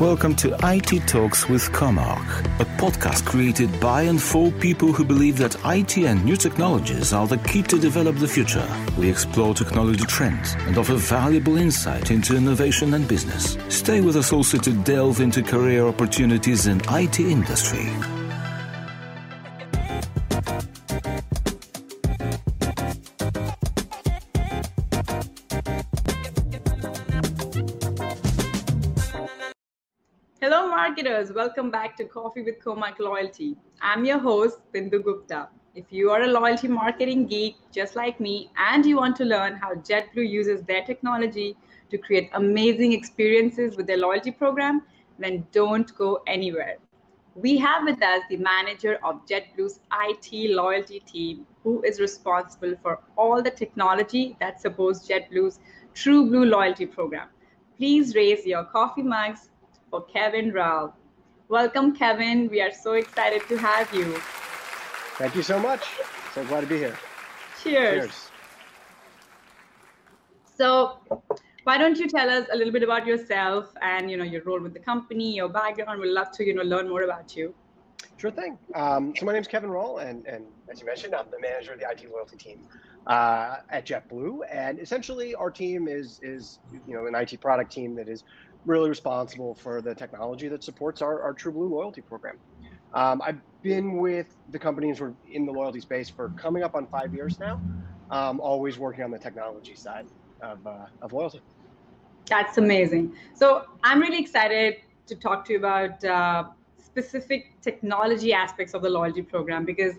Welcome to IT Talks with Comarch, a podcast created by and for people who believe that IT and new technologies are the key to develop the future. We explore technology trends and offer valuable insight into innovation and business. Stay with us also to delve into career opportunities in IT industry. Welcome back to Coffee with Comarch Loyalty. I'm your host, Bindu Gupta. If you are a loyalty marketing geek just like me and you want to learn how JetBlue uses their technology to create amazing experiences with their loyalty program, then don't go anywhere. We have with us the manager of JetBlue's IT loyalty team, who is responsible for all the technology that supports JetBlue's True Blue loyalty program. Please raise your coffee mugs for Kevin Rao. Welcome, Kevin. We are so excited to have you. Thank you so much. So glad to be here. Cheers. Cheers. So, why don't you tell us a little bit about yourself and you know your role with the company, your background? We'd love to you know learn more about you. Sure thing. Um, so my name is Kevin Roll, and, and as you mentioned, I'm the manager of the IT loyalty team uh, at JetBlue. And essentially, our team is is you know an IT product team that is really responsible for the technology that supports our, our True Blue loyalty program. Um, I've been with the company sort of in the loyalty space for coming up on five years now, um, always working on the technology side of, uh, of loyalty. That's amazing. So I'm really excited to talk to you about uh, specific technology aspects of the loyalty program because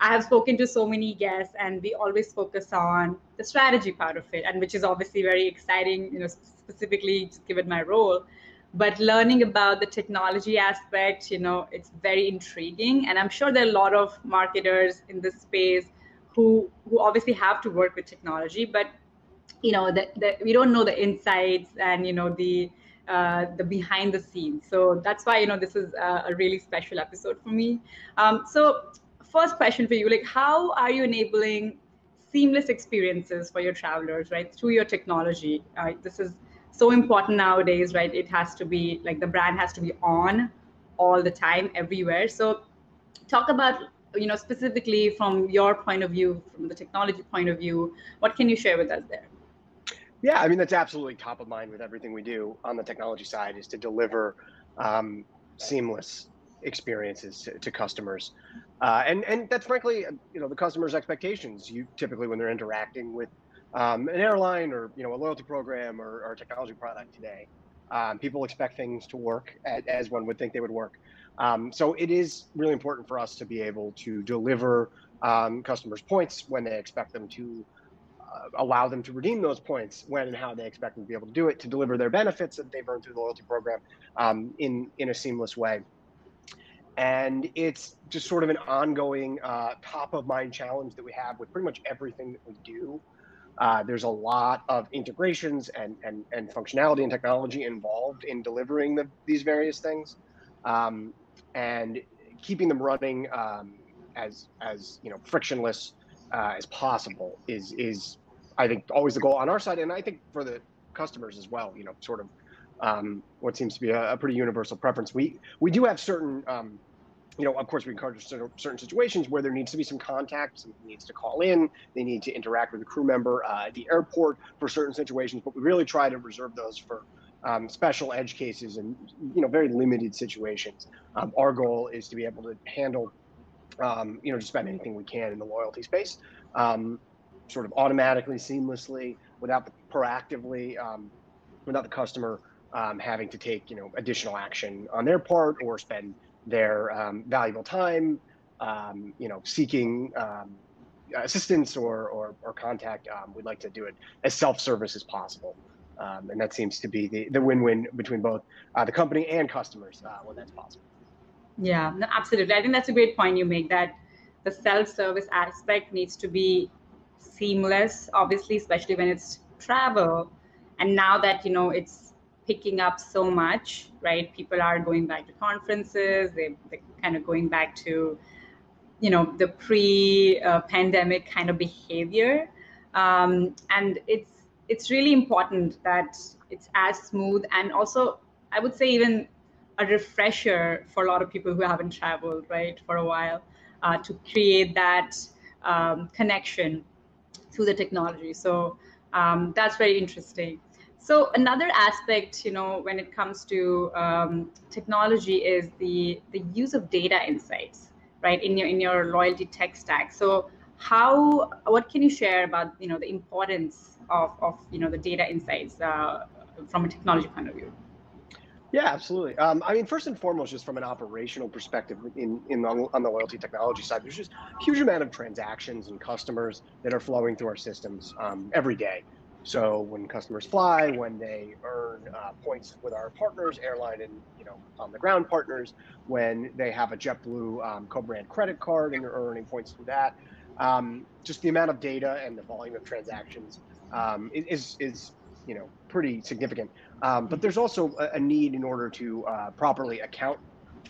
I have spoken to so many guests and we always focus on the strategy part of it and which is obviously very exciting, you know, specifically given my role. But learning about the technology aspect you know it's very intriguing and i'm sure there are a lot of marketers in this space who who obviously have to work with technology but you know that we don't know the insights and you know the uh, the behind the scenes. So that's why you know this is a, a really special episode for me. Um, so first question for you like how are you enabling seamless experiences for your travelers right through your technology uh, this is so important nowadays, right? It has to be like the brand has to be on all the time, everywhere. So, talk about you know specifically from your point of view, from the technology point of view, what can you share with us there? Yeah, I mean that's absolutely top of mind with everything we do on the technology side is to deliver um, seamless experiences to, to customers, uh, and and that's frankly you know the customer's expectations. You typically when they're interacting with um, an airline or you know a loyalty program or, or a technology product today. Um, people expect things to work at, as one would think they would work. Um, so it is really important for us to be able to deliver um, customers points when they expect them to uh, allow them to redeem those points when and how they expect them to be able to do it to deliver their benefits that they've earned through the loyalty program um, in in a seamless way. And it's just sort of an ongoing uh, top of mind challenge that we have with pretty much everything that we do. Uh, there's a lot of integrations and, and, and functionality and technology involved in delivering the, these various things, um, and keeping them running um, as as you know frictionless uh, as possible is is I think always the goal on our side, and I think for the customers as well. You know, sort of um, what seems to be a, a, pretty universal preference. We we do have certain um, you know, of course, we encourage certain situations where there needs to be some contact, someone needs to call in, they need to interact with a crew member uh, at the airport for certain situations, but we really try to reserve those for um, special edge cases and, you know, very limited situations. Um, our goal is to be able to handle, um, you know, just about anything we can in the loyalty space, um, sort of automatically, seamlessly, without the proactively, um, without the customer um, having to take, you know, additional action on their part or spend their um, valuable time, um, you know, seeking um, assistance or, or, or contact, um, we'd like to do it as self-service as possible. Um, and that seems to be the, the win-win between both uh, the company and customers uh, when that's possible. Yeah, no, absolutely. I think that's a great point you make that the self-service aspect needs to be seamless, obviously, especially when it's travel. And now that, you know, it's picking up so much, right? People are going back to conferences. They, they're kind of going back to, you know, the pre-pandemic uh, kind of behavior. Um, and it's it's really important that it's as smooth and also I would say even a refresher for a lot of people who haven't traveled right for a while uh, to create that um, connection through the technology. So um, that's very interesting. So another aspect, you know, when it comes to um, technology is the the use of data insights, right, in your in your loyalty tech stack. So how what can you share about you know the importance of of you know the data insights uh, from a technology point of view? Yeah, absolutely. Um, I mean, first and foremost, just from an operational perspective, in in on the loyalty technology side, there's just a huge amount of transactions and customers that are flowing through our systems um, every day. So when customers fly, when they earn uh, points with our partners, airline and you know on the ground partners, when they have a JetBlue um, co-brand credit card and they're earning points through that, um, just the amount of data and the volume of transactions um, is is you know pretty significant. Um, but there's also a, a, need in order to uh, properly account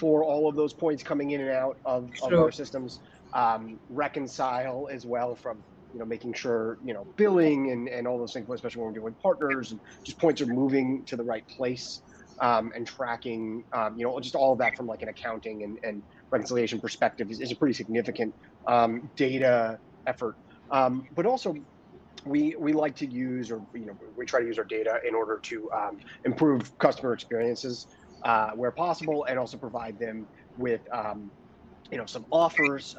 for all of those points coming in and out of, of our systems, um, reconcile as well from you know, making sure, you know, billing and, and all those things, especially when we're doing partners and just points are moving to the right place um, and tracking, um, you know, just all of that from like an accounting and, and reconciliation perspective is, is a pretty significant um, data effort. Um, but also we, we like to use, or, you know, we try to use our data in order to um, improve customer experiences uh, where possible and also provide them with, um, you know, some offers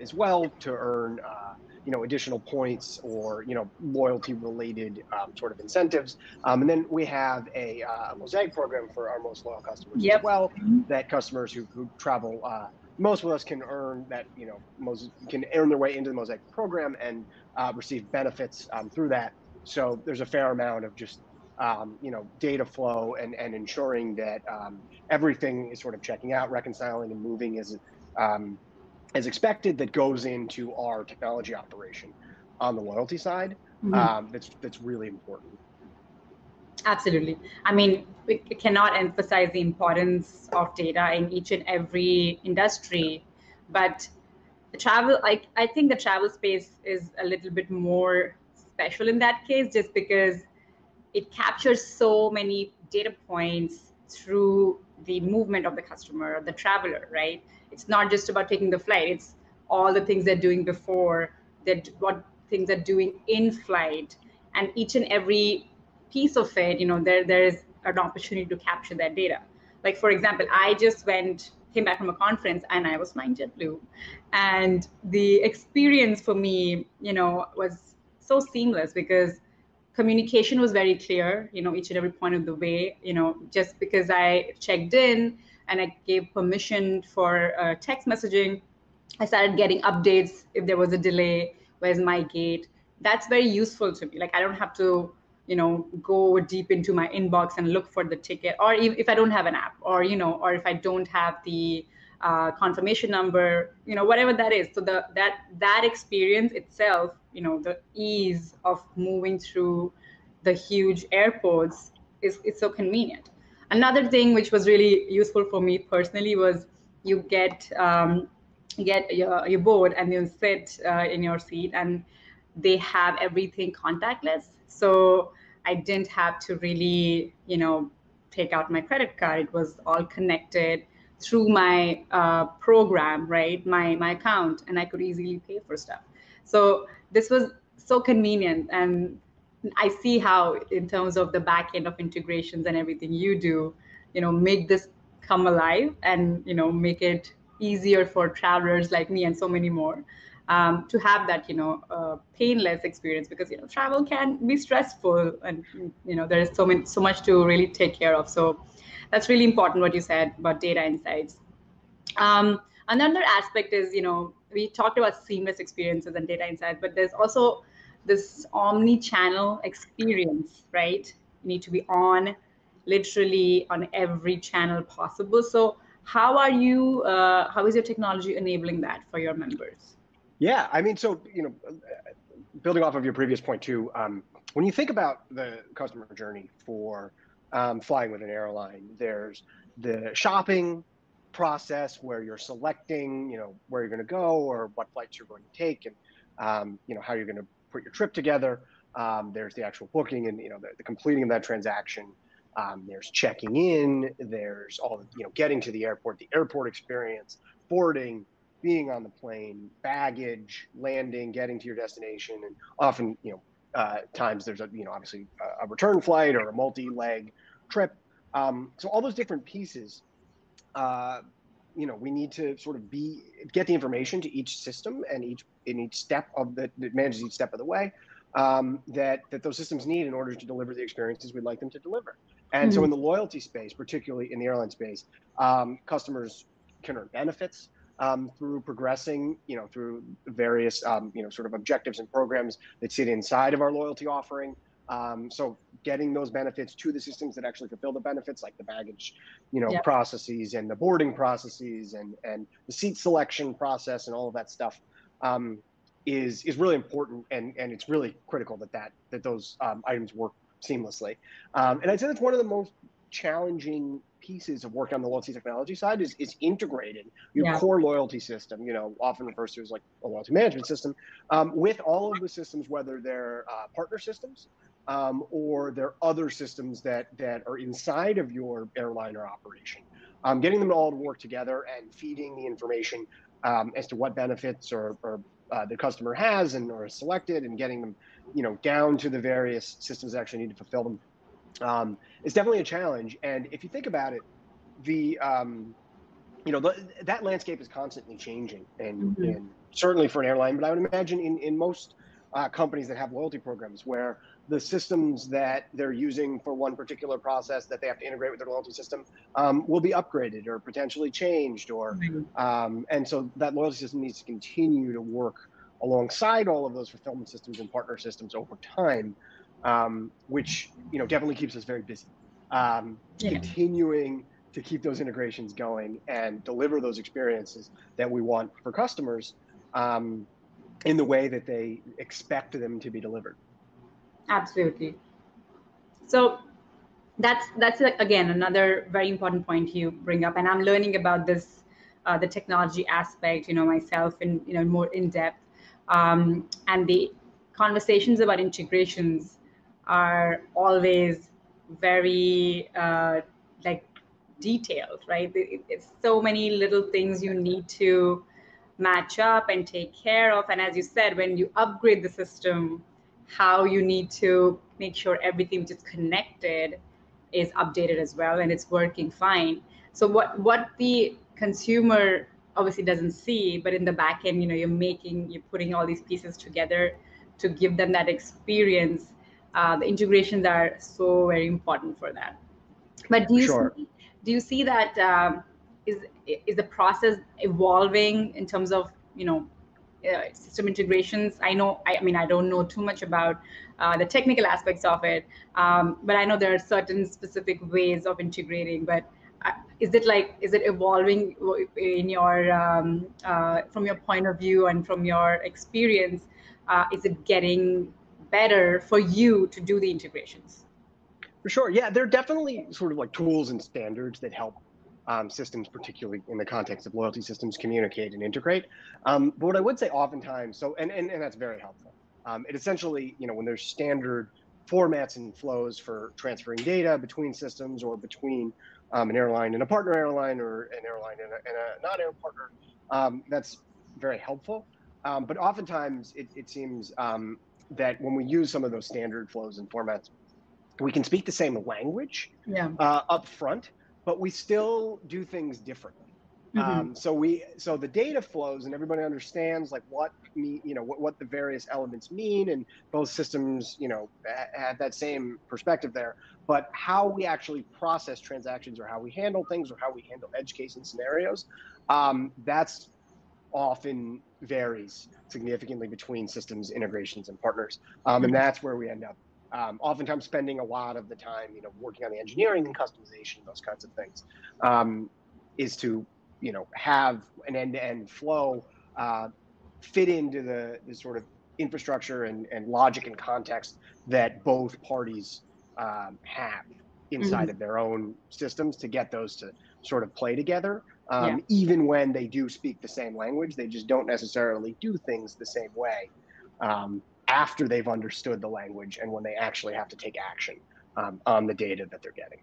as well to earn uh, you know additional points or you know loyalty related um, sort of incentives um, and then we have a, uh, mosaic program for our most loyal customers yep. as well mm-hmm. that customers who, who travel uh, most of us can earn that you know most can earn their way into the mosaic program and uh, receive benefits um, through that so there's a fair amount of just um, you know data flow and and ensuring that um, everything is sort of checking out reconciling and moving as um, as expected that goes into our technology operation on the loyalty side. Mm-hmm. Um, that's that's really important. Absolutely. I mean, we cannot emphasize the importance of data in each and every industry, but the travel, I, I think the travel space is a little bit more special in that case, just because it captures so many data points through the movement of the customer or the traveler, right? It's not just about taking the flight. It's all the things they're doing before, that what things they're doing in flight, and each and every piece of it, you know, there there is an opportunity to capture that data. Like for example, I just went came back from a conference and I was flying JetBlue, and the experience for me, you know, was so seamless because communication was very clear you know each and every point of the way you know just because i checked in and I gave permission for uh, text messaging. I started getting updates if there was a delay. Where's my gate? That's very useful to me. Like I don't have to, you know, go deep into my inbox and look for the ticket, or if I don't have an app, or you know, or if I don't have the uh, confirmation number, you know, whatever that is. So the that that experience itself, you know, the ease of moving through the huge airports is is so convenient another thing which was really useful for me personally was you get um, get your, your board and you sit uh, in your seat and they have everything contactless. So i didn't have to really you know take out my credit card. It was all connected through my uh, program right? My my account and i could easily pay for stuff. So this was so convenient and I see how, in terms of the back end of integrations and everything you do, you know, make this come alive and you know make it easier for travelers like me and so many more um, to have that you know uh, painless experience because you know travel can be stressful and you know there is so many so much to really take care of. So that's really important what you said about data insights. Um, another aspect is you know we talked about seamless experiences and data insights, but there's also this omni-channel experience, right? You need to be on literally on every channel possible. So how are you, uh, how is your technology enabling that for your members? Yeah, I mean, so, you know, building off of your previous point too, um, when you think about the customer journey for um, flying with an airline, there's the shopping process where you're selecting, you know, where you're going to go or what flights you're going to take and, um, you know, how you're going to put your trip together. Um, there's the actual booking and you know the, the, completing of that transaction. um, there's checking in, there's all the, you know, getting to the airport, the airport experience, boarding, being on the plane, baggage, landing, getting to your destination, and often, you know, uh, times there's a, you know, obviously a, a return flight or a multi-leg trip. Um, so all those different pieces, uh, you know, we need to sort of be get the information to each system and each in each step of the that manages each step of the way um, that that those systems need in order to deliver the experiences we'd like them to deliver. And mm-hmm. so in the loyalty space, particularly in the airline space, um, customers can earn benefits um, through progressing, you know, through various, um, you know, sort of objectives and programs that sit inside of our loyalty offering. Um, so getting those benefits to the systems that actually fulfill the benefits, like the baggage, you know, processes and the boarding processes and and the seat selection process and all of that stuff, um, is is really important and and it's really critical that that that those um, items work seamlessly. Um, and I'd say that's one of the most challenging pieces of work on the loyalty technology side is, is integrating your yeah. core loyalty system, you know, often referred to as like a loyalty management system, um, with all of the systems, whether they're uh, partner systems um, or there are other systems that, that are inside of your airline or operation. Um, getting them all to work together and feeding the information um, as to what benefits or, or uh, the customer has and or is selected and getting them you know, down to the various systems that actually need to fulfill them, um, is definitely a challenge. And if you think about it, the um, you know the, that landscape is constantly changing, and, mm-hmm. and certainly for an airline, but I would imagine in in most uh, companies that have loyalty programs where the systems that they're using for one particular process that they have to integrate with their loyalty system um, will be upgraded or potentially changed or mm-hmm. um, and so that loyalty system needs to continue to work alongside all of those fulfillment systems and partner systems over time, um, which you know definitely keeps us very busy. Um, yeah. Continuing to keep those integrations going and deliver those experiences that we want for customers um, in the way that they expect them to be delivered. Absolutely. So that's that's again another very important point you bring up, and I'm learning about this uh, the technology aspect, you know, myself in you know more in depth um, and the conversations about integrations are always very uh, like detailed, right? It's so many little things you need to match up and take care of. And as you said, when you upgrade the system, how you need to make sure everything which is connected is updated as well and it's working fine. So what what the consumer obviously doesn't see but in the back end you know you're making you're putting all these pieces together to give them that experience uh, the integrations are so very important for that but do you sure. see, do you see that um, is is the process evolving in terms of you know uh, system integrations? I know I, I, mean i don't know too much about uh, the technical aspects of it um, but i know there are certain specific ways of integrating but is it like is it evolving in your um, uh, from your point of view and from your experience uh, is it getting better for you to do the integrations? For sure. Yeah there are definitely sort of like tools and standards that help um, systems particularly in the context of loyalty systems communicate and integrate um, but what i would say oftentimes so and, and, and that's very helpful um, it essentially you know when there's standard formats and flows for transferring data between systems or between um, an airline and a partner airline or an airline and a, and a non-air partner. Um, that's very helpful. Um, but oftentimes it, it seems um, that when we use some of those standard flows and formats, we can speak the same language yeah. uh, up front, but we still do things differently. Mm-hmm. Um, so we so the data flows and everybody understands like what me you know what, what the various elements mean and both systems you know have that same perspective there but how we actually process transactions or how we handle things or how we handle edge case and scenarios um, that's often varies significantly between systems integrations and partners um, and mm-hmm. that's where we end up um, oftentimes spending a lot of the time you know working on the engineering and customization those kinds of things um, is to you know have an end-to-end flow uh, fit into the, the sort of infrastructure and, and logic and context that both parties um, have inside mm-hmm. of their own systems to get those to sort of play together. Um, yeah. Even when they do speak the same language, they just don't necessarily do things the same way um, after they've understood the language and when they actually have to take action um, on the data that they're getting.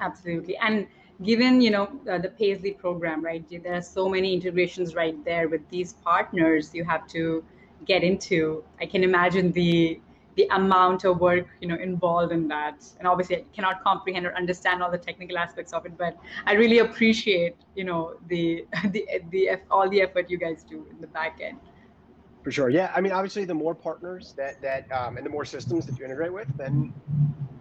Absolutely. And given you know uh, the Paisley program, right? There are so many integrations right there with these partners you have to get into. I can imagine the the amount of work you know involved in that and obviously i cannot comprehend or understand all the technical aspects of it but i really appreciate you know the the the all the effort you guys do in the back end for sure yeah i mean obviously the more partners that that um, and the more systems that you integrate with then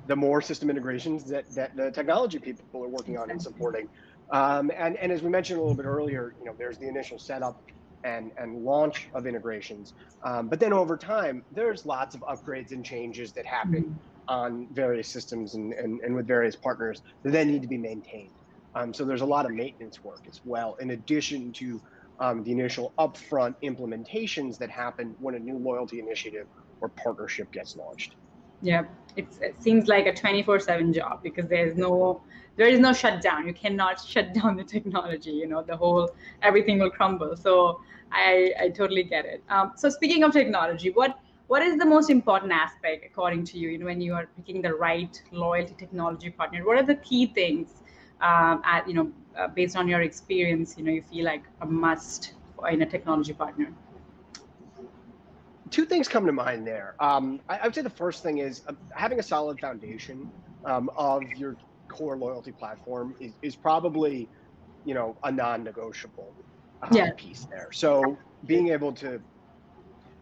the more system integrations that that the technology people are working on and supporting um, and and as we mentioned a little bit earlier you know there's the initial setup and, and launch of integrations. Um, but then over time, there's lots of upgrades and changes that happen on various systems and, and, and with various partners that then need to be maintained. Um, so there's a lot of maintenance work as well, in addition to um, the initial upfront implementations that happen when a new loyalty initiative or partnership gets launched. Yeah, it seems like a 24/7 job because there's no there is no shutdown. You cannot shut down the technology. You know, the whole everything will crumble. So I I totally get it. Um, so speaking of technology, what what is the most important aspect according to you? You know, when you are picking the right loyalty technology partner, what are the key things? Um, at you know, uh, based on your experience, you know, you feel like a must in a technology partner two things come to mind there. Um, I, I, would say the first thing is uh, having a solid foundation um, of your core loyalty platform is, is probably, you know, a non-negotiable uh, yeah. piece there. So being able to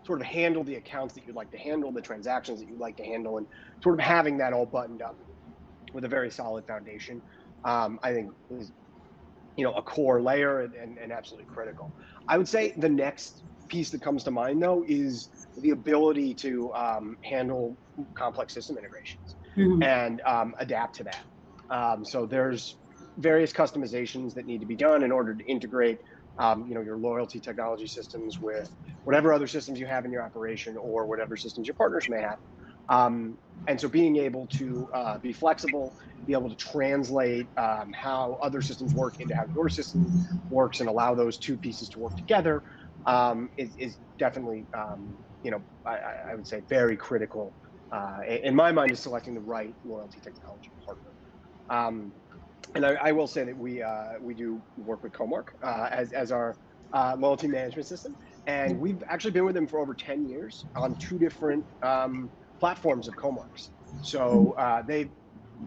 sort of handle the accounts that you'd like to handle, the transactions that you'd like to handle, and sort of having that all buttoned up with a very solid foundation, um, I think is, you know, a core layer and, and, and absolutely critical. I would say the next piece that comes to mind though is the ability to um, handle complex system integrations mm-hmm. and um, adapt to that. Um, so there's various customizations that need to be done in order to integrate, um, you know, your loyalty technology systems with whatever other systems you have in your operation or whatever systems your partners may have. Um, and so being able to uh, be flexible, be able to translate um, how other systems work into how your system works and allow those two pieces to work together um, is, is definitely, um, you know, I, I, would say very critical uh, in my mind is selecting the right loyalty technology partner. Um, and I, I, will say that we uh, we do work with Comarch uh, as, as our uh, loyalty management system, and we've actually been with them for over 10 years on two different um, platforms of Comarch's. So uh, they've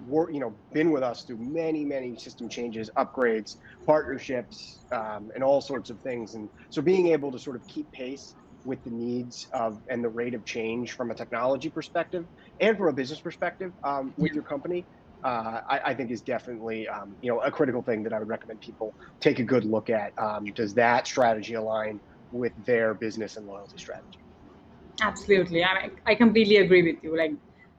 work, you know, been with us through many, many system changes, upgrades, partnerships, um, and all sorts of things. And so being able to sort of keep pace with the needs of and the rate of change from a technology perspective and from a business perspective um, with your company, uh, I, I, think is definitely um, you know a critical thing that I would recommend people take a good look at. Um, does that strategy align with their business and loyalty strategy? Absolutely, I, I completely agree with you. Like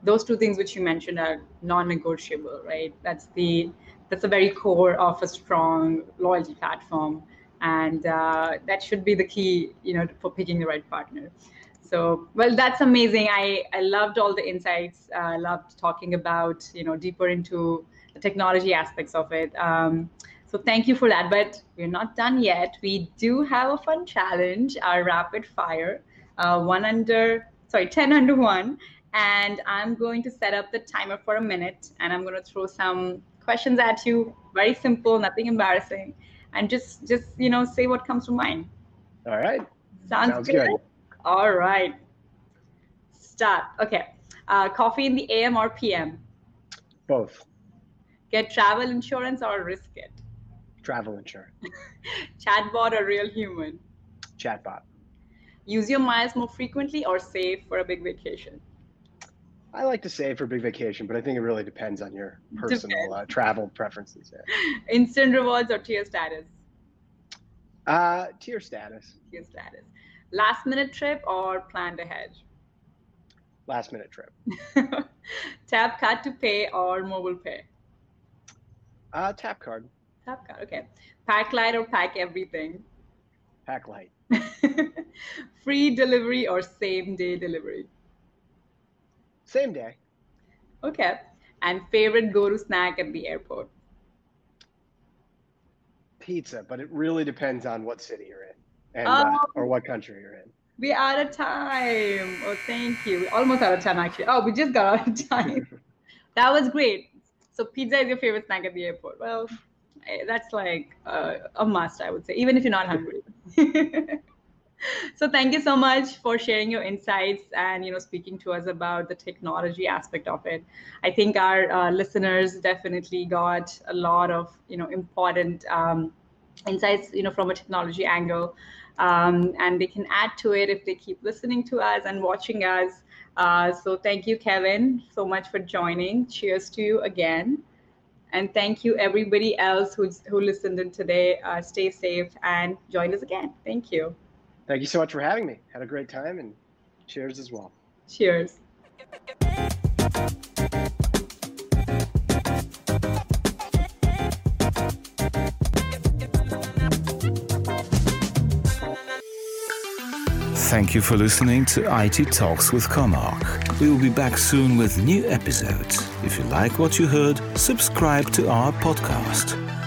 those two things which you mentioned are non-negotiable, right? That's the that's the very core of a strong loyalty platform, and uh, that should be the key, you know, for picking the right partner. So, well, that's amazing. I I loved all the insights. Uh, I loved talking about you know deeper into the technology aspects of it. Um, so thank you for that. But we're not done yet. We do have a fun challenge, our rapid fire, uh, one under sorry, ten under one and I'm going to set up the timer for a minute and I'm going to throw some questions at you. Very simple, nothing embarrassing. And just, just you know, say what comes to mind. All right. Sounds, Sounds good. good. All right. Start. Okay. Uh, coffee in the AM or PM? Both. Get travel insurance or risk it? Travel insurance. Chatbot or real human? Chatbot. Use your miles more frequently or save for a big vacation? I like to save for a big vacation, but I think it really depends on your personal uh, travel preferences. Yeah. Instant rewards or tier status? Uh, tier status. Tier status. Last minute trip or planned ahead? Last minute trip. tap card to pay or mobile pay? Uh, tap card. Tap card. Okay. Pack light or pack everything? Pack light. Free delivery or same day delivery? Same day. Okay. And favorite go to snack at the airport? Pizza, but it really depends on what city you're in and uh, oh. or what country you're in. We're out of time. Oh, thank you. Almost out of time, actually. Oh, we just got out of time. that was great. So pizza is your favorite snack at the airport. Well, eh, that's like uh, a must, I would say, even if you're not hungry. so thank you so much for sharing your insights and you know speaking to us about the technology aspect of it. I think our uh, listeners definitely got a lot of you know important um, insights you know from a technology angle. Um, and they can add to it if they keep listening to us and watching us. Uh, so thank you kevin so much for joining. Cheers to you again and thank you everybody else who's who listened in today uh, stay safe and join us again thank you Thank you so much for having me. Had a great time and cheers as well. Cheers. Thank you for listening to IT Talks with Comarch. We will be back soon with new episodes. If you like what you heard, subscribe to our podcast.